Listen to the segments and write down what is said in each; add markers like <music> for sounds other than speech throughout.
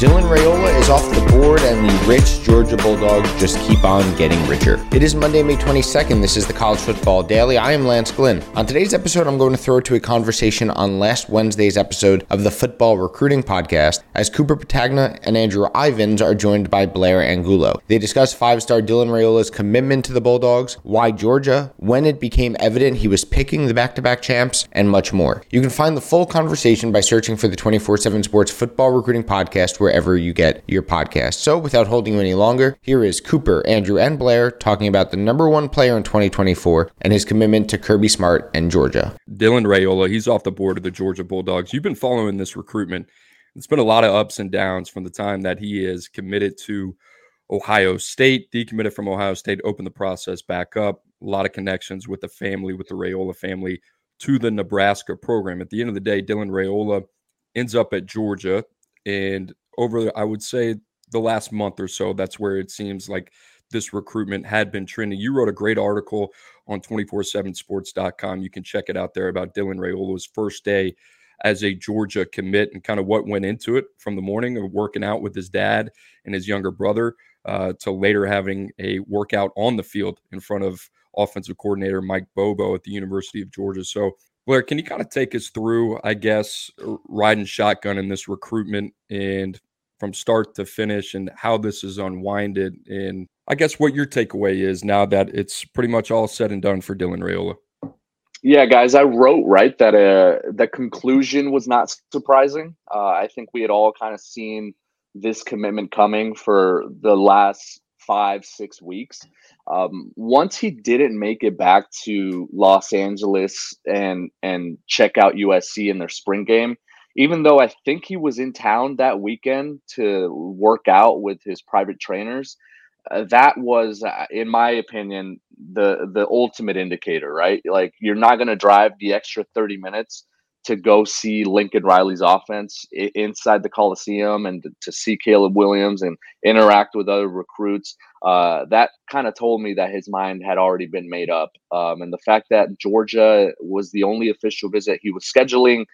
Dylan Raiola is off the board, and the rich Georgia Bulldogs just keep on getting richer. It is Monday, May 22nd. This is the College Football Daily. I am Lance Glinn. On today's episode, I'm going to throw to a conversation on last Wednesday's episode of the Football Recruiting Podcast, as Cooper Petagna and Andrew Ivins are joined by Blair Angulo. They discuss five star Dylan Raiola's commitment to the Bulldogs, why Georgia, when it became evident he was picking the back to back champs, and much more. You can find the full conversation by searching for the 24 7 Sports Football Recruiting Podcast, where wherever you get your podcast. So, without holding you any longer, here is Cooper, Andrew, and Blair talking about the number one player in 2024 and his commitment to Kirby Smart and Georgia. Dylan Raiola, he's off the board of the Georgia Bulldogs. You've been following this recruitment. It's been a lot of ups and downs from the time that he is committed to Ohio State, decommitted from Ohio State, opened the process back up. A lot of connections with the family, with the Raiola family to the Nebraska program. At the end of the day, Dylan Raiola ends up at Georgia and over, I would say, the last month or so, that's where it seems like this recruitment had been trending. You wrote a great article on 247sports.com. You can check it out there about Dylan Raiola's first day as a Georgia commit and kind of what went into it from the morning of working out with his dad and his younger brother uh, to later having a workout on the field in front of offensive coordinator Mike Bobo at the University of Georgia. So Blair, can you kind of take us through, I guess, riding shotgun in this recruitment and from start to finish and how this is unwinded and I guess what your takeaway is now that it's pretty much all said and done for Dylan Raiola. Yeah, guys, I wrote right that uh, the conclusion was not surprising. Uh, I think we had all kind of seen this commitment coming for the last five, six weeks. Um, once he didn't make it back to Los Angeles and and check out USC in their spring game, even though I think he was in town that weekend to work out with his private trainers, uh, that was, uh, in my opinion, the the ultimate indicator. Right, like you're not going to drive the extra thirty minutes to go see Lincoln Riley's offense I- inside the Coliseum and to, to see Caleb Williams and interact with other recruits. Uh, that kind of told me that his mind had already been made up. Um, and the fact that Georgia was the only official visit he was scheduling.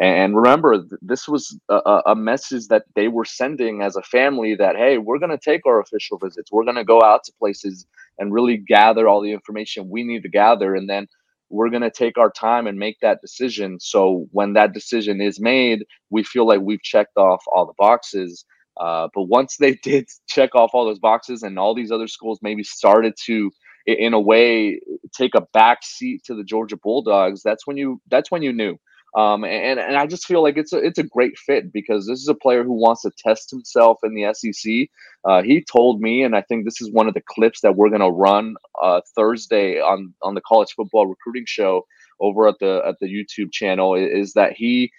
And remember, this was a, a message that they were sending as a family that, hey, we're going to take our official visits. We're going to go out to places and really gather all the information we need to gather. And then we're going to take our time and make that decision. So when that decision is made, we feel like we've checked off all the boxes. Uh, but once they <laughs> did check off all those boxes and all these other schools maybe started to in a way take a back seat to the Georgia Bulldogs, that's when you that's when you knew um, and and I just feel like it's a it's a great fit because this is a player who wants to test himself in the SEC. Uh, he told me, and I think this is one of the clips that we're gonna run uh, Thursday on on the college football recruiting show over at the at the YouTube channel is that he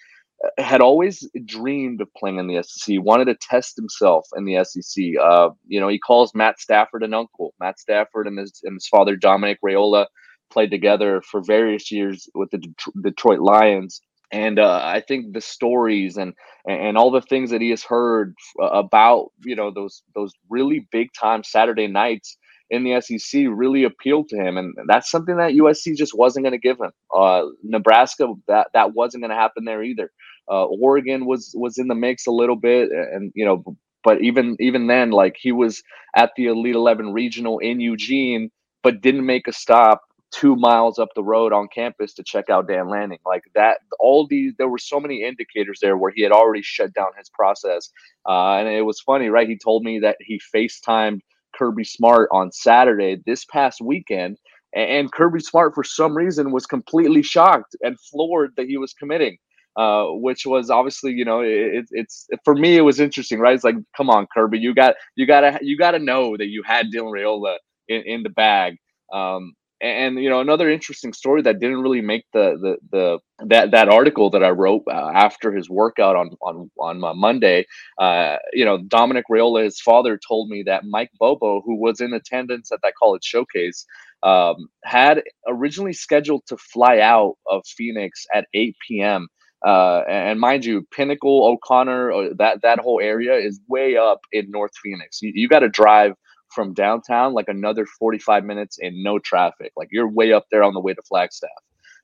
uh, had always dreamed of playing in the SEC. He wanted to test himself in the SEC. Uh, you know, he calls Matt Stafford an uncle. Matt Stafford and his and his father Dominic Raiola played together for various years with the Detroit Lions. And uh, I think the stories and and all the things that he has heard about you know those those really big time Saturday nights in the SEC really appealed to him, and that's something that USC just wasn't going to give him. Uh, Nebraska that that wasn't going to happen there either. Uh, Oregon was was in the mix a little bit, and you know, but even even then, like he was at the Elite Eleven regional in Eugene, but didn't make a stop two miles up the road on campus to check out Dan Lanning. Like that, all these, there were so many indicators there where he had already shut down his process. Uh, and it was funny, right? He told me that he FaceTimed Kirby Smart on Saturday this past weekend. And Kirby Smart, for some reason, was completely shocked and floored that he was committing. Uh, which was obviously, you know, it, it's for me, it was interesting, right? It's like, come on, Kirby, you got, you gotta, you gotta know that you had Dylan Raiola in, in the bag. Um, and you know another interesting story that didn't really make the the, the that that article that I wrote uh, after his workout on on on uh, Monday. Uh, you know, Dominic Raiola, his father, told me that Mike Bobo, who was in attendance at that college showcase, um, had originally scheduled to fly out of Phoenix at 8 p.m. Uh, and mind you, Pinnacle, O'Connor, uh, that that whole area is way up in North Phoenix. You, you got to drive from downtown like another 45 minutes in no traffic. Like you're way up there on the way to Flagstaff.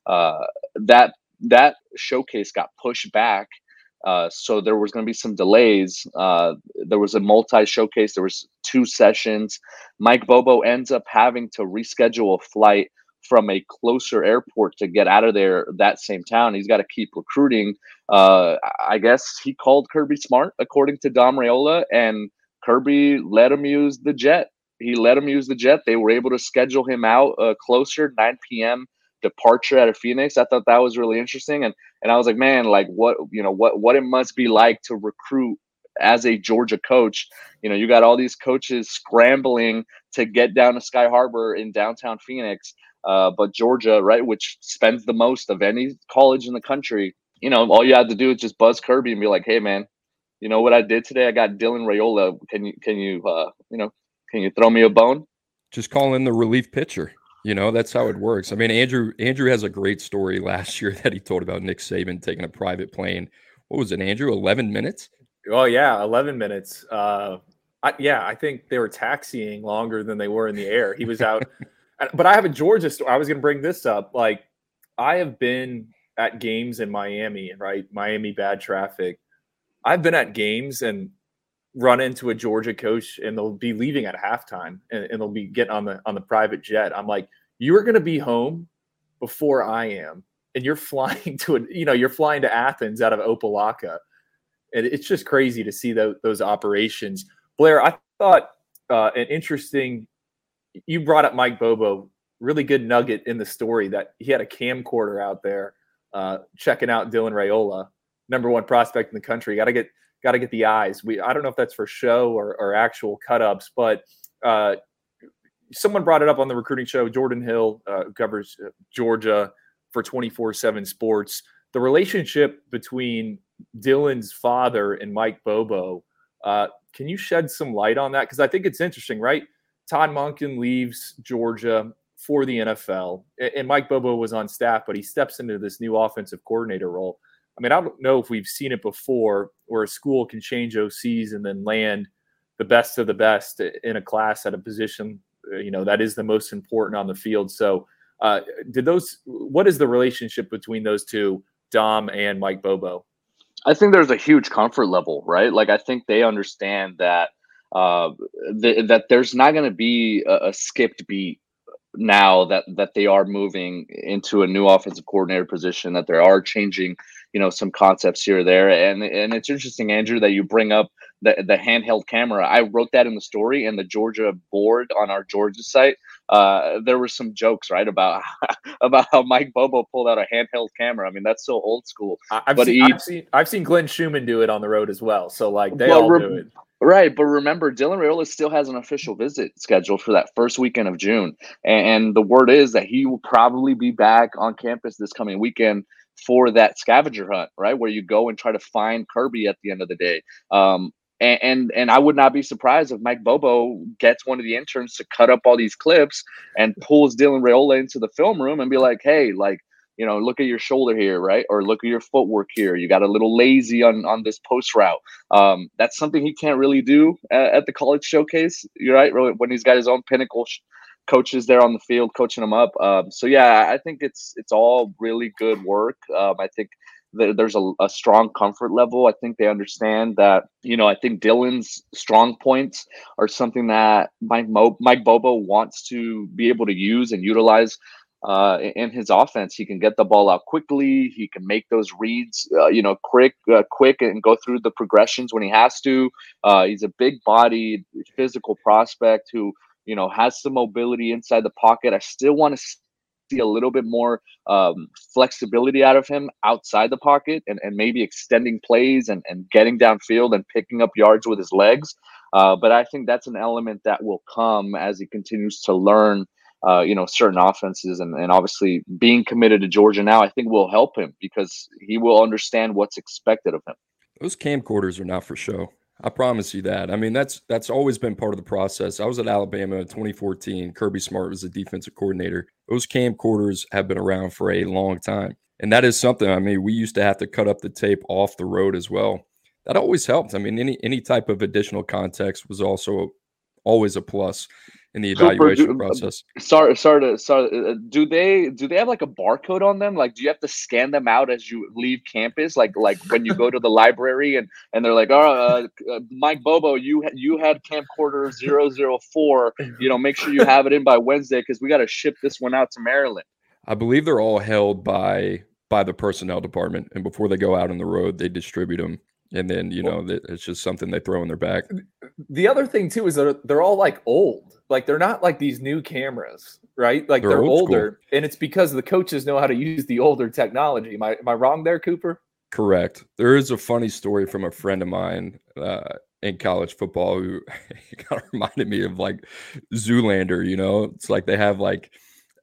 Uh, that that showcase got pushed back. Uh, so there was going to be some delays. Uh, there was a multi showcase. There was two sessions. Mike Bobo ends up having to reschedule a flight from a closer airport to get out of there that same town. He's got to keep recruiting. Uh, I guess he called Kirby Smart, according to Dom Raiola, and Kirby let him use the jet. He let him use the jet. They were able to schedule him out uh, closer, 9 p.m. departure out of Phoenix. I thought that was really interesting, and and I was like, man, like what you know what what it must be like to recruit as a Georgia coach. You know, you got all these coaches scrambling to get down to Sky Harbor in downtown Phoenix, uh, but Georgia, right, which spends the most of any college in the country. You know, all you had to do is just buzz Kirby and be like, "Hey, man, you know what I did today? I got Dylan Raiola. Can you can you uh, you know can you throw me a bone? Just call in the relief pitcher. You know that's how it works. I mean, Andrew Andrew has a great story last year <laughs> that he told about Nick Saban taking a private plane. What was it, Andrew? Eleven minutes? Oh yeah, eleven minutes. Uh, I, yeah, I think they were taxiing longer than they were in the air. He was <laughs> out. but I have a Georgia story. I was going to bring this up. Like, I have been at games in Miami, right? Miami bad traffic I've been at games and run into a Georgia coach and they'll be leaving at halftime and, and they'll be getting on the on the private jet. I'm like, you are going to be home before I am, and you're <laughs> flying to a you know you're flying to Athens out of Opa-locka, and it's just crazy to see those, those operations. Blair, I thought uh, an interesting. You brought up Mike Bobo, really good nugget in the story that he had a camcorder out there uh, checking out Dylan Raiola number one prospect in the country. Got to get got to get the eyes. We I don't know if that's for show or, or actual cut ups, but uh, someone brought it up on the recruiting show. Jordan Hill uh, covers uh, Georgia for 24 7 sports. The relationship between Dylan's father and Mike Bobo. Uh, can you shed some light on that? Because I think it's interesting, right? Todd Monken leaves Georgia for the NFL, and Mike Bobo was on staff, but he steps into this new offensive coordinator role. I mean, I don't know if we've seen it before where a school can change OCs and then land the best of the best in a class at a position, uh, you know, that is the most important on the field. So, uh, did those, what is the relationship between those two, Dom and Mike Bobo? I think there's a huge comfort level, right? Like, I think they understand that. Uh, th- that there's not going to be a, a skipped beat now that that they are moving into a new offensive coordinator position that they are changing you know some concepts here or there. And and it's interesting andrew that you bring up the, the handheld camera. I wrote that in the story and the georgia board on our georgia site. Uh, there were some jokes right about <laughs> about how mike bobo pulled out a handheld camera. I mean that's so old school. I've, but seen, he, I've seen i've seen glenn schumann do it on the road as well. So like they all do it. Right, but remember, Dylan Raiola still has an official visit scheduled for that first weekend of June, and the word is that he will probably be back on campus this coming weekend for that scavenger hunt, right, where you go and try to find Kirby at the end of the day. Um, and, and and I would not be surprised if Mike Bobo gets one of the interns to cut up all these clips and pulls Dylan Raiola into the film room and be like, "Hey, like." you know, look at your shoulder here, right? Or look at your footwork here. You got a little lazy on on this post route. Um, that's something he can't really do at, at the college showcase. You're right, when he's got his own pinnacle coaches there on the field coaching them up. Um, so yeah, I think it's it's all really good work. Um, I think there's a, a, strong comfort level. I think they understand that, you know, I think Dylan's strong points are something that Mike, Mo- Mike Bobo wants to be able to use and utilize uh, in his offense. He can get the ball out quickly. He can make those reads, uh, you know, quick, uh, quick, and go through the progressions when he has to. Uh, he's a big-bodied, physical prospect who you know, has some mobility inside the pocket. I still want to see a little bit more um, flexibility out of him outside the pocket and, and maybe extending plays and, and getting downfield and picking up yards with his legs. Uh, but I think that's an element that will come as he continues to learn. Uh, you know certain offenses and, and obviously being committed to Georgia now I think will help him because he will understand what's expected of him. Those camcorders are not for show. I promise you that. I mean, that's that's always been part of the process. I was at Alabama in 2014. Kirby Smart was the defensive coordinator. Those camcorders have been around for a long time. And that is something. I mean, we used to have to cut up the tape off the road as well. That always helped. I mean, any any type of additional context was also always a plus in the evaluation Cooper, do, process. Sorry, sorry to sorry. Uh, uh, do they do they have like a barcode on them? Like, do you have to scan them out as you leave campus? Like, like when you go to the library and and they're like, oh, uh, uh, Mike Bobo, you you had camcorder 004. You know, make sure you have it in by Wednesday because we got to ship this one out to Maryland. I believe they're all held by by the personnel department, and before they go out on the road, they distribute them and then you know it's just something they throw in their back. The other thing too is that they're all like old, like they're not like these new cameras, right? Like they're, they're older, school. and it's because the coaches know how to use the older technology. Am I am I wrong there, Cooper? Correct. There is a funny story from a friend of mine uh, in college football who <laughs> kind of reminded me of like Zoolander. You know, it's like they have like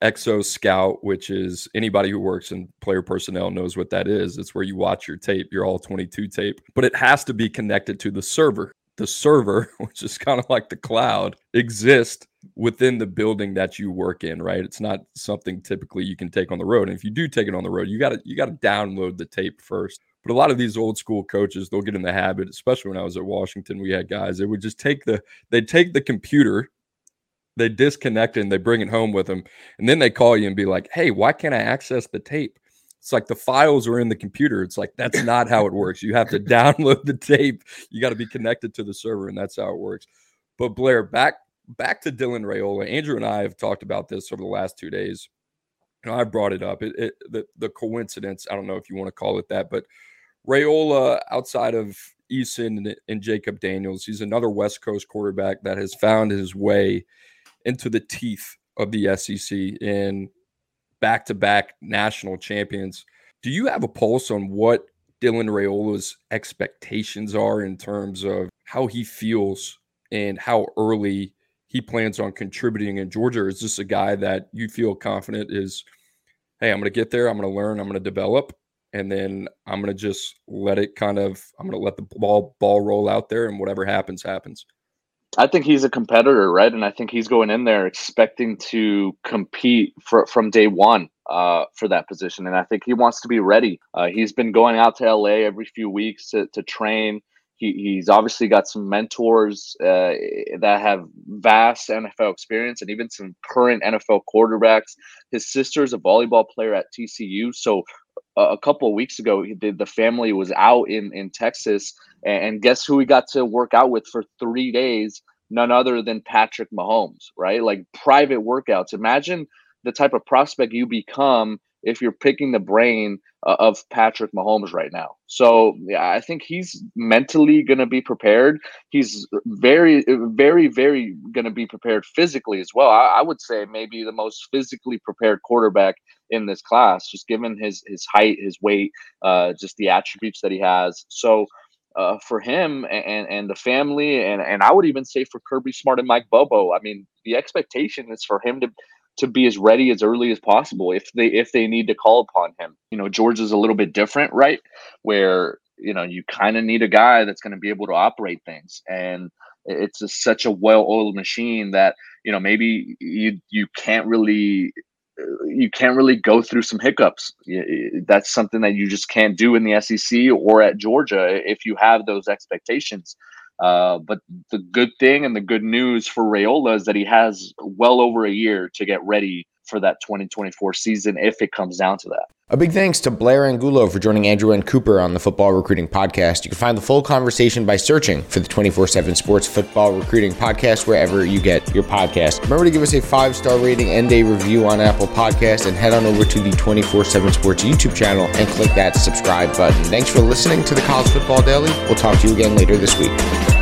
Exo Scout, which is anybody who works in player personnel knows what that is. It's where you watch your tape, your all 22 tape, but it has to be connected to the server. The server, <laughs> which is kind of like the cloud, exists within the building that you work in, right? It's not something typically you can take on the road. And if you do take it on the road, you got to you got to download the tape first. But a lot of these old school coaches, they'll get in the habit, especially when I was at Washington, we had guys, they would just take the they'd take the computer they disconnect it and they bring it home with them. And then they call you and be like, hey, why can't I access the tape? It's like the files are in the computer. It's like that's not how it works. You have to <laughs> download the tape. You got to be connected to the server, and that's how it works. But Blair, back back to Dylan Raiola. Andrew and I have talked about this over the last two days. You know, I brought it up. It, it, the the coincidence. I don't know if you want to call it that, but Raiola, outside of Eason and, and Jacob Daniels, he's another West Coast quarterback that has found his way into the teeth of the SEC in back to back national champions. Do you have a pulse on what Dylan Raiola's expectations are in terms of how he feels and how early he plans on contributing in Georgia? Is this a guy that you feel confident is, hey, I'm going to get there, I'm going to learn, I'm going to develop, and then I'm going to just let it kind of, I'm going to let the ball ball roll out there, and whatever happens, happens. I think he's a competitor, right? And I think he's going in there expecting to compete for, from day one uh, for that position. And I think he wants to be ready. Uh, he's been going out to LA every few weeks to, to train. He, he's obviously got some mentors uh, that have vast NFL experience and even some current NFL quarterbacks. His sister's a volleyball player at TCU. So a couple of weeks ago, the, the family was out in, in Texas and guess who we got to work out with for three days? None other than Patrick Mahomes, right? Like private workouts. Imagine the type of prospect you become if you're picking the brain uh, of Patrick Mahomes right now. So yeah, I think he's mentally going to be prepared. He's very, very, very going to be prepared physically as well. I, I, would say maybe the most physically prepared quarterback in this class, just given his his height, his weight, uh, just the attributes that he has. So uh, for him and, and the family, and, and I would even say for Kirby Smart and Mike Bobo. I mean, the expectation is for him to to be as ready as early as possible if they if they need to call upon him. You know, George is a little bit different, right? Where you know you kind of need a guy that's going to be able to operate things, and it's a, such a well-oiled machine that you know maybe you you can't really you can't really go through some hiccups. That's something that you just can't do in the SEC or at Georgia if you have those expectations. Uh, but the good thing and the good news for Raiola is that he has well over a year to get ready for that 2024 season if it comes down to that. A big thanks to Blair Angulo for joining Andrew and Cooper on the Football Recruiting Podcast. You can find the full conversation by searching for the 24 7 Sports Football Recruiting Podcast wherever you get your podcast. Remember to give us a five star rating and a review on Apple Podcast and head on over to the 24 7 Sports YouTube channel and click that subscribe button. Thanks for listening to the College Football Daily. We'll talk to you again later this week.